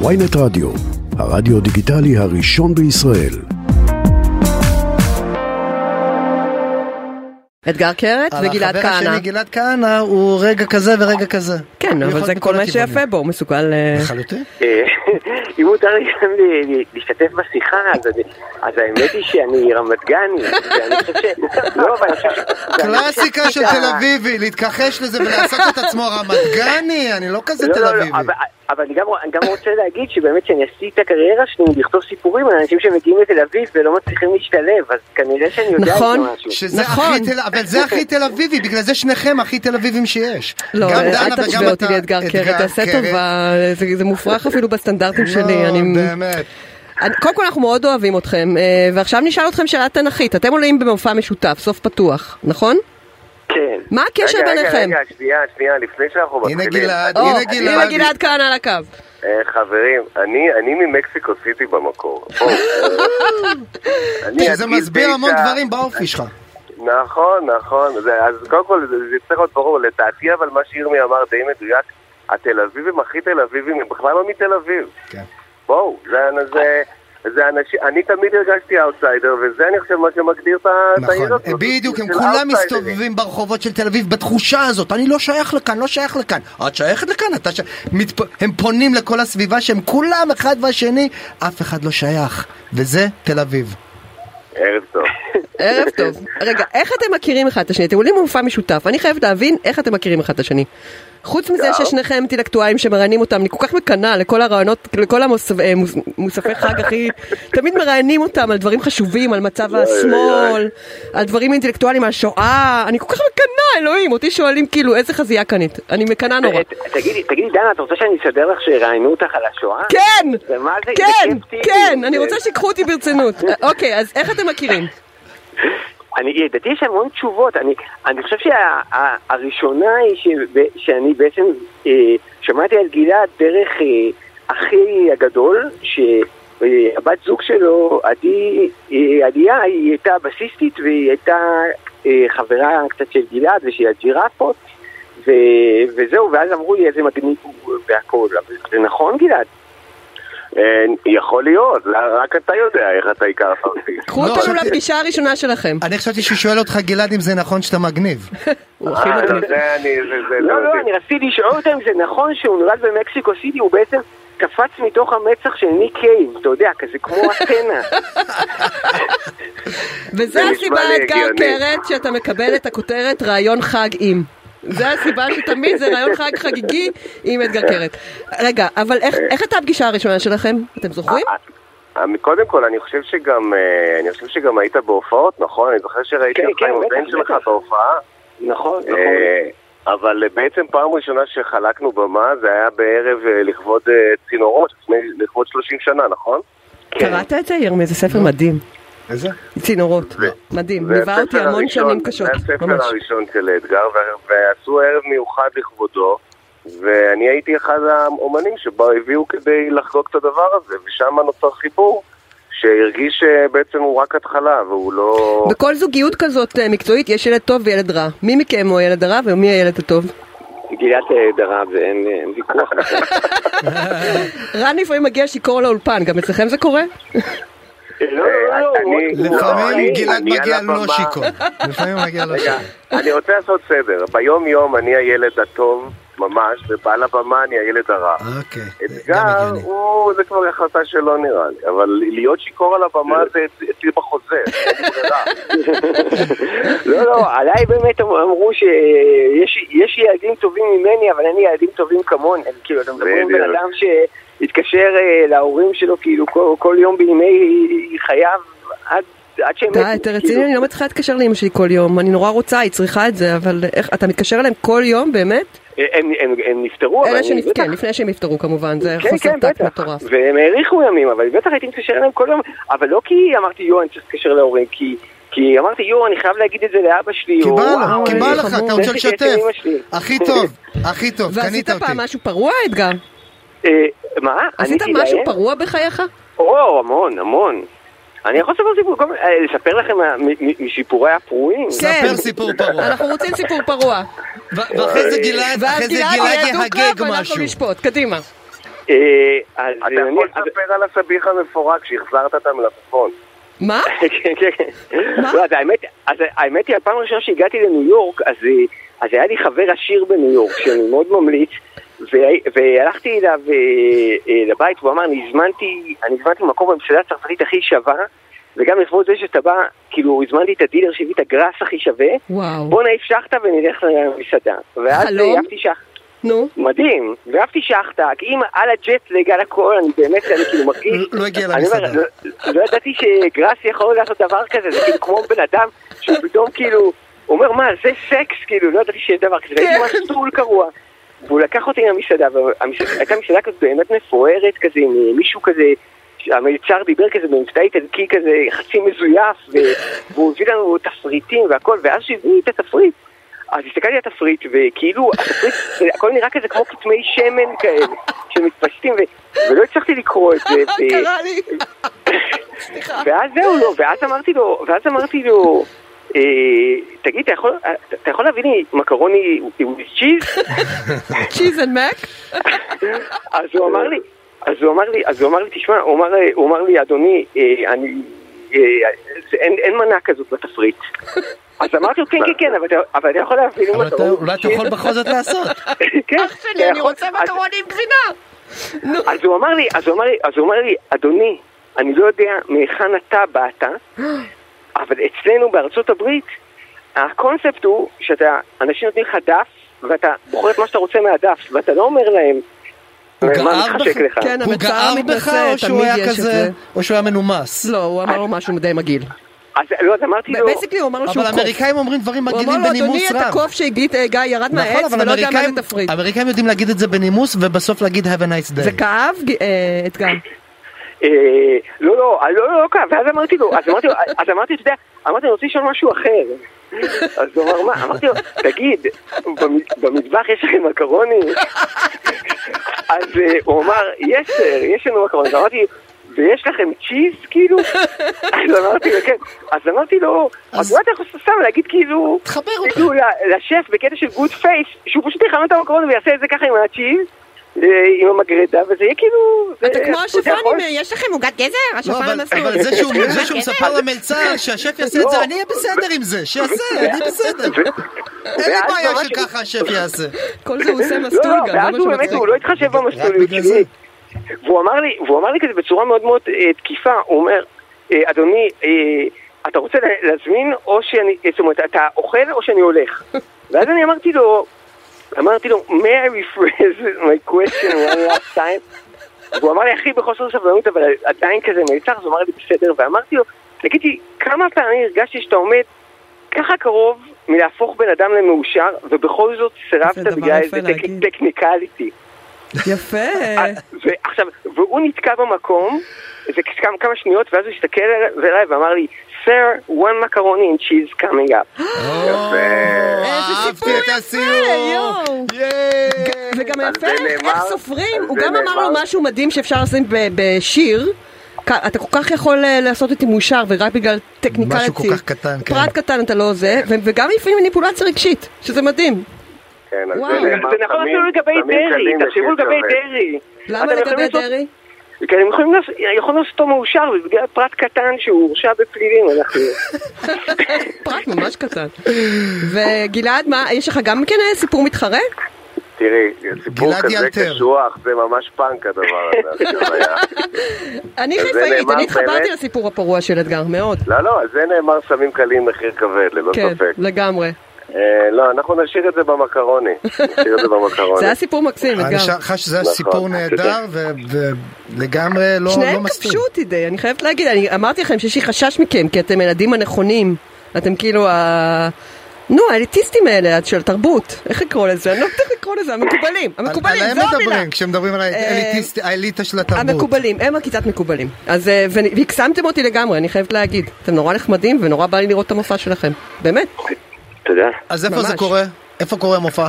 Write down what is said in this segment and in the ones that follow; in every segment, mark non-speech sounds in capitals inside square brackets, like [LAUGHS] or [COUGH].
ויינט רדיו, הרדיו דיגיטלי הראשון בישראל. אתגר קרת וגלעד החבר כהנא. השני גלעד כהנא הוא רגע כזה ורגע כזה. כן, אבל זה כל מה. שיפה בו, הוא מסוגל... אה, לחלוטין. אה, [LAUGHS] אם מותר לי להשתתף בשיחה, אז האמת היא שאני רמת גני, ואני חושב ש... [LAUGHS] לא. קלאסיקה של תל אביבי, להתכחש לזה ולעשות את עצמו רמת גני, אני לא כזה לא, תל לא, אביבי. אבל- אני גם, אני גם רוצה להגיד שבאמת שאני עשיתי את הקריירה שלי לכתוב סיפורים על אנשים שמגיעים לתל אביב ולא מצליחים להשתלב, אז כנראה שאני יודע נכון. משהו. שזה נכון. הכי תל... אבל זה הכי תל אביבי, בגלל זה שניכם הכי תל אביבים שיש. לא, גם אל תשווה אותי לאתגר קרת, תעשה. טובה, זה- זה מופרך אפילו בסטנדרטים שלי. לא, אני- באמת. קודם כל אנחנו מאוד אוהבים אתכם, אה, ועכשיו נשאל אתכם שאלה תנכית. אתם עולים במופע משותף, סוף פתוח, נכון? כן. מה הקשר רגע, ביניכם? רגע, רגע, שנייה, שנייה, לפני שאנחנו הנה מתחילים. גלעד, או, הנה הנה גלעד. גלעד כהנא על הקו. אה, חברים, אני אני ממקסיקו סיטי במקור. אה, שזה גיל מסביר המון דברים באופי שלך. נכון, נכון. זה- אז קודם כל, זה זה צריך להיות ברור. לדעתי, אבל מה שירמי אמר די מדויק, התל אביבים הכי תל אביבים הם בכלל לא מתל אביב. כן. בואו, זה- זה... אנשים, אני תמיד הרגשתי אאוטסיידר, וזה אני חושב מה שמגדיר את את העיר נכון, הזאת. בדיוק, הם כולם. מסתובבים ברחובות של תל אביב בתחושה הזאת, אני לא שייך לכאן, לא שייך לכאן. את שייכת לכאן, אתה ש... מתפ... הם פונים לכל הסביבה שהם כולם אחד והשני, אף אחד לא שייך, וזה תל אביב. ערב טוב. ערב טוב. [LAUGHS] רגע, איך אתם מכירים אחד את השני? אתם עולים במופע משותף, אני חייבת להבין איך אתם מכירים אחד את השני. חוץ מזה. ששניכם אינטלקטואלים שמראיינים אותם, אני כל כך מקנאה לכל הרעיונות, לכל המוספי אה, מוס- מוספי חג הכי, תמיד מראיינים אותם על דברים חשובים, על מצב השמאל, על דברים אינטלקטואליים, על שואה, אני כל כך מקנאה, אלוהים, אותי שואלים כאילו איזה חזייה קנית, אני מקנאה נורא. אה, תגידי, תגידי, דנה, את רוצה שאני אסדר לך שיראיינו אותך על השואה? כן! כן. כן, אני רוצה שיקחו אותי ברצינות. אה, [LAUGHS] אוקיי, אז איך אתם מכירים? אני, לדעתי יש המון תשובות, אני, אני חושב שהראשונה היא שב, שאני בעצם אה, שמעתי על גלעד דרך אה, אחי הגדול, שהבת זוג שלו, עדי, אה, עדיה, היא הייתה בסיסטית והיא הייתה אה, חברה קצת של גלעד ושל הג'ירפות וזהו, ואז אמרו לי איזה מגניב הוא והכל, אבל זה נכון גלעד? יכול להיות, רק אתה יודע איך אתה הכרת אותי. [LAUGHS] קחו לא, אותנו לפגישה הראשונה שלכם. אני חשבתי שהוא שואל אותך גלעד אם זה נכון שאתה מגניב. [LAUGHS] הוא הכי אה, מגניב. זה אני, זה, זה, לא, לא, אני רציתי לשאול אותם אם זה נכון שהוא נולד במקסיקו סיטי, הוא בעצם קפץ מתוך המצח של ניק קייב, אתה יודע, כזה כמו [LAUGHS] אתנה. וזה זה הסיבה, אתגר. קרת, שאתה מקבל את הכותרת רעיון חג עם. זה הסיבה שתמיד זה רעיון חג חגיגי עם אתגר קרת. רגע, אבל איך- איך הייתה הפגישה הראשונה שלכם? אתם זוכרים? אה, קודם כל, אני חושב שגם, אה, אני חושב שגם היית בהופעות, נכון? אני זוכר שראיתי כן, אותך כן, עם הבן שלך. בהופעה. נכון, נכון. אה, אבל בעצם פעם ראשונה שחלקנו במה זה היה בערב אה, לכבוד אה, צינורות, לכבוד 30 שנה, נכון? קראת את זה, ירמי? זה ספר מדהים. איזה? צינורות. מדהים. ליווה אותי המון שנים קשות. זה הספר ממש. הראשון של אתגר, ו- ועשו ערב מיוחד לכבודו, ואני הייתי אחד האומנים שבאו הביאו כדי לחגוג את הדבר הזה, ושם נוצר חיבור שהרגיש שבעצם הוא רק התחלה, והוא לא... בכל זוגיות כזאת אה, מקצועית יש ילד טוב וילד רע. מי מכם הוא הילד הרע ומי הילד הטוב? גלעד אה, דרב, ואין אין ויכוח. [LAUGHS] רן לפעמים מגיע שיכור לאולפן, גם אצלכם זה קורה? לא, לא, לא, לא, לפעמים אני- גלעד מגיע על לא שיכור. לפעמים מגיע לא רגע, שיכור. אני רוצה לעשות סדר. ביום יום אני הילד הטוב ממש, ובעל הבמה אני הילד הרע. אוקיי, גם אתגר, הגיוני. הוא, זה כבר החלטה שלו נראה לי, אבל להיות שיכור על הבמה זה אצ- אצלי בחוזה, אין לי ברירה. [LAUGHS] לא, לא, עליי באמת אמ- אמרו שיש יש ילדים טובים ממני, אבל אין לי ילדים טובים כמוני. כאילו, אתם מדברים בן. אדם שהתקשר אה, להורים שלו, כאילו, כל, כל יום בימי חייו, עד, עד שהם... די, אתה כאילו. רציני? אני לא מצליחה להתקשר לאמא שלי כל יום. אני נורא רוצה, היא צריכה את זה, אבל איך, אתה מתקשר אליהם כל יום, באמת? הם, הם, הם נפטרו, אבל. שנפ... בטח- כן, לפני שהם יפטרו כמובן, זה כן, חוסר כן, טקט. מטורף. והם האריכו ימים, אבל בטח הייתי מתקשר אליהם כל יום, אבל לא כי אמרתי, יואו, אני צריך להתקשר להורים, כי... כי אמרתי, יואו, אני חייב להגיד את זה לאבא שלי, כי בא לך, כי אני- בא לך. אתה רוצה לשתף. הכי טוב, [LAUGHS] הכי טוב, ועשית קנית אותי. פעם משהו פרוע, אתגר? אה, מה? עשית משהו? פרוע בחייך? או, המון, המון. אני יכול לספר סיפור, אה, לספר לכם מה- מ- מ- מסיפורי הפרועים? ספר סיפור פרוע. אנחנו רוצים סיפור פרוע. ו- ואחרי זה גלעד, אחרי זה יהגג דו-קרב ואנחנו משהו. נשפוט. קדימה. אה, אתה יכול לספר על הסביח המפורק שהחזרת את המלפפון. מה? [LAUGHS] כן, כן, כן. מה? לא, אז האמת, היא, הפעם הראשונה שהגעתי לניו יורק, אז, אה, אז היה לי חבר עשיר בניו יורק, שאני מאוד ממליץ, והלכתי אליו אה, אה, לבית, והוא אמר, אני הזמנתי, אני הזמנתי מקום במסעדה הצרפתית הכי שווה, וגם לכבוד זה שאתה בא, כאילו, הזמנתי את הדילר שהביא את הגראס הכי שווה, וואו. בוא נעיף שחטה ונלך למסעדה. ואז? העפתי שחטה. נו. מדהים, ואהבתי שחטה, כי אם על הג'טלג, על הכל, אני באמת, אני כאילו מרגיש... לא- לא הגיע למסעדה. לא- לא ידעתי שגראס יכול לעשות דבר כזה, זה כאילו כמו בן אדם שהוא פתאום כאילו, הוא אומר, מה, זה סקס, כאילו, לא ידעתי שיש דבר כזה, הייתי ממש סטול קרוע. והוא לקח אותי למסעדה, והייתה מסעדה כזאת באמת מפוארת כזה, עם מישהו כזה, המלצר דיבר כזה במבטא איטלקי כזה, חצי מזויף, והוא הביא לנו תפריטים והכל, ואז שהביא לי את התפריט, אז הסתכלתי על התפריט, וכאילו, התפריט, הכל נראה כזה כמו כתמי שמן כאלה, שמתפשטים, ו- ולא הצלחתי לקרוא את זה. ו- קרה לי. [LAUGHS] ואז זהו, לא, ואז אמרתי לו, ואז אמרתי לו, תגיד, אתה יכול, להביא לי מקרוני עם cheese? Cheese and mac? אז הוא אמר לי, אז הוא אמר לי, אז הוא אמר לי, תשמע, הוא אמר, אמר לי, אדוני, אה, אני, אה, זה- אין, אין מנה כזאת בתפריט. אז אמרתי לו, כן, כן, כן, אבל אתה- יכול להביא לי אבל אתה-. אולי אתה יכול בכל זאת לעשות. [LAUGHS] כן, אח שלי, אני יכול- רוצה מקרוני עם גבינה. אז הוא אמר לי, אז הוא אמר לי, אז הוא אמר לי, אדוני, אני לא יודע מהיכן אתה באת, אבל אצלנו בארצות הברית, הקונספט הוא שאתה, אנשים נותנים לך דף, ואתה בוחר את מה שאתה רוצה מהדף, ואתה לא אומר להם, הוא מה גער מתחשק בך? לך. כן, הוא גער בך או שהוא היה את כזה, זה. או שהוא היה מנומס? לא, הוא אמר לו משהו די מגעיל. אז לא, אז אמרתי לו, בייסיקלי הוא אמר לו שהוא אבל קוף. האמריקאים אומרים דברים הוא אמר מגילים לו, אדוני, בנימוס אתה רב. קוף שהגית, אה, גיא ירד נכון, מהעץ אבל ולא יודע מה זה תפריט. האמריקאים יודעים להגיד את זה בנימוס ובסוף להגיד have a nice day. זה כאב, ג- לא, לא, לא, לא, לא, כאן, ואז אמרתי לו, אז אמרתי לו, אז אמרתי, אתה יודע, אמרתי, אני רוצה לשאול משהו אחר. אז הוא אמר, מה? אמרתי לו, תגיד, במ- במטבח יש לכם מקרוני? אז אה, הוא אמר, יש, יש לנו מקרוני. אז אמרתי, ויש לכם cheese, כאילו? אז אמרתי לו, כן. אז אמרתי לו, אז אולי אתה יכול סתם להגיד כאילו, תחבר. כאילו לשף בקטע של good faith, שהוא פשוט יכוון את המקרוני ויעשה את זה ככה עם ה cheese. אה, עם המגרדה, וזה יהיה כאילו... אתה זה- כמו אה, יש לכם עוגת גזר? לא, השפן אבל המסלול. אבל זה שהוא-? מספר למלצר שהשף יעשה את זה, אני אהיה בסדר עם זה, שיעשה, [LAUGHS] אני בסדר. אין לי בעיה שככה השף יעשה. כל זה הוא עושה לא, מסלול לא, גם, זה ואז הוא באמת. הוא לא התחשב במסלול רק בגלל זה. שלי. והוא אמר לי, והוא אמר לי כזה בצורה מאוד מאוד אה, תקיפה, הוא אומר, אה, אדוני, אתה רוצה לה- להזמין או שאני, זאת אומרת, אתה אוכל או שאני הולך? [LAUGHS] ואז אני אמרתי לו, אמרתי לו, may I rephrase my question one last time? והוא אמר לי, אחי, בחוסר סבלנות, אבל עדיין כזה מלצר, אז הוא אמר לי, בסדר, ואמרתי לו, תגיד לי, כמה פעמים הרגשתי שאתה עומד ככה קרוב מלהפוך בן אדם למאושר, ובכל זאת סירבת בגלל איזה. טכניקליטי. יפה. [LAUGHS] ועכשיו, והוא נתקע במקום, זה כמה, כמה שניות, ואז הוא הסתכל אליי- ואמר לי, Sir, one macaroni and cheese coming up. [GASPS] איזה סיפור אהבתי את יפה. יואו. וגם יפה איך סופרים, הוא גם אמר לו משהו מדהים שאפשר לשים בשיר. אתה כל כך יכול אה, לעשות אותי מאושר, ורק בגלל טכניקליטי. משהו כל כך קטן, כן. פרט קטן אתה לא זה, ו- וגם לפעמים מניפולציה רגשית, שזה מדהים. כן, וואו. זה נכון אפילו לגבי דרעי, תחשבו לגבי. דרעי. למה לגבי דרעי? כי הם יכולים לעשות- יכולים לעשות אותו מאושר, ובגלל פרט קטן שהוא הורשע בפלילים, אנחנו... [LAUGHS] פרט ממש קטן. וגלעד, מה, יש לך גם כן אה, סיפור מתחרה? תראי, סיפור כזה. קשוח, זה ממש פאנק הדבר הזה. [LAUGHS] אני חיפאית, אני התחברתי? לסיפור הפרוע של אתגר, מאוד. לא, לא, על זה נאמר סמים קלים מחיר כבד, ללא כן, ספק. לגמרי. אה, לא, אנחנו נשאיר את זה במקרוני. נשאיר את זה במקרוני. זה היה סיפור מקסים, אני אתגר. חושב שזה היה נכון. סיפור נהדר ולגמרי לא לא שניהם מסתיר. כבשו אותי די, אני חייבת להגיד, אני אמרתי לכם שיש לי חשש מכם, כי אתם ילדים הנכונים. אתם כאילו ה... נו, האליטיסטים האלה של תרבות, איך לקרוא לזה? אני לא יודעת איך לקרוא לזה, המקובלים, על- המקובלים, זו המילה. מדברים כשמדברים על אה, האליטיסט- האליטה של התרבות. המקובלים, הם הכיתת מקובלים. אז, אה, והקסמתם אותי לגמרי, אני חייבת להגיד. אתם נורא נחמדים ונורא בא לי לראות את המופע שלכם. באמת. תודה. אז איפה זה ממש. קורה? איפה קורה המופע?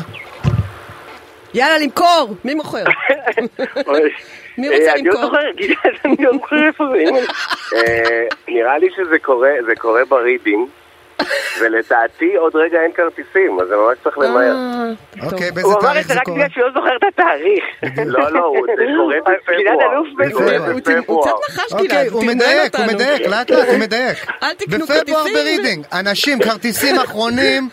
יאללה, למכור! מי מוכר? [LAUGHS] מי רוצה אה, אני לא למכור? אני לא זוכר איפה זה. [LAUGHS] אה, נראה לי שזה קורה, זה קורה ברידינג. ולדעתי עוד רגע אין כרטיסים, אז אני ממש צריך למהר. אה, טוב. אוקיי, באיזה הוא אמר את תאריך זה זה רק קורה? בגלל שהוא לא זוכר את התאריך. לא, לא, הוא- [LAUGHS] זה קורה גלעד בפברואר. זה. קורה הוא בפברואר. קצת נחש אוקיי, גלעד, הוא מדייק, הוא. מדייק, לאט לאט הוא מדייק. אל תקנו בפברואר כרטיסים. ברידינג, אנשים, כרטיסים אחרונים,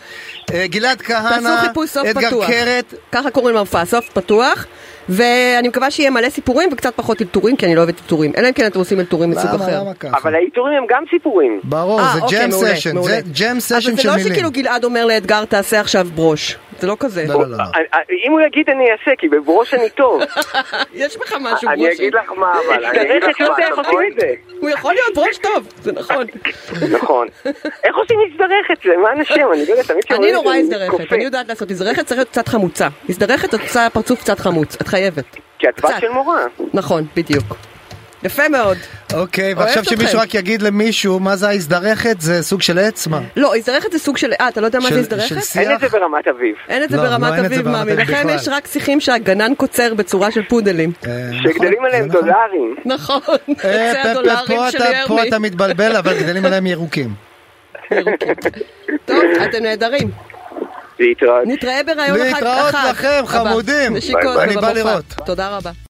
אה, גלעד כהנא, אתגר פתוח. קרת, ככה קוראים למופע, סוף פתוח. ואני מקווה שיהיה מלא סיפורים וקצת פחות אלתורים, כי אני לא אוהבת אלתורים. אלא אם כן אתם עושים אלתורים מסוג למה, אחר. למה ככה? אבל האלתורים הם גם סיפורים. ברור, אה, זה אוקיי, jam מעולה, session. זה jam session של אבל זה לא מילים. שכאילו גלעד אומר לאתגר תעשה עכשיו ברוש. זה לא כזה. לא, לא, לא. לא. אה, אה, אם הוא יגיד אני אעשה, כי בברוש אני טוב. [LAUGHS] יש בך משהו אני ברושי. אגיד לך מה, אבל אני אגיד לך איך [LAUGHS] מה, עושים את זה. טוב, זה נכון. נכון. איך עושים מזדרכת? למען השם, אני לא יודע, תמיד אני כשאומרים את נורא קופץ. אני יודעת לעשות הזדרכת, צריך להיות קצת חמוצה. הזדרכת את עושה פרצוף קצת חמוץ, את חייבת. כי את בת. של מורה. נכון, בדיוק. יפה מאוד. אוקיי, ועכשיו שמישהו. רק יגיד למישהו מה זה ההזדרכת, זה סוג של אצבע. לא, הזדרכת זה סוג של... אה, אתה לא יודע מה זה של הזדרכת? שיח? אין את זה ברמת אביב. אין את זה לא, לא, ברמת אביב, מאמי. לכן. יש רק שיחים שהגנן קוצר בצורה של פודלים. אה, שגדלים נכון, עליהם זה נכון. דולרים. נכון, אה, זה פה- הדולרים של אתה- פה ירמי. אתה מתבלבל, אבל גדלים עליהם ירוקים. טוב, אתם נהדרים. להתראות. נתראה ברעיון אחד. להתראות לכם. חמודים. אני בא. לראות. תודה רבה.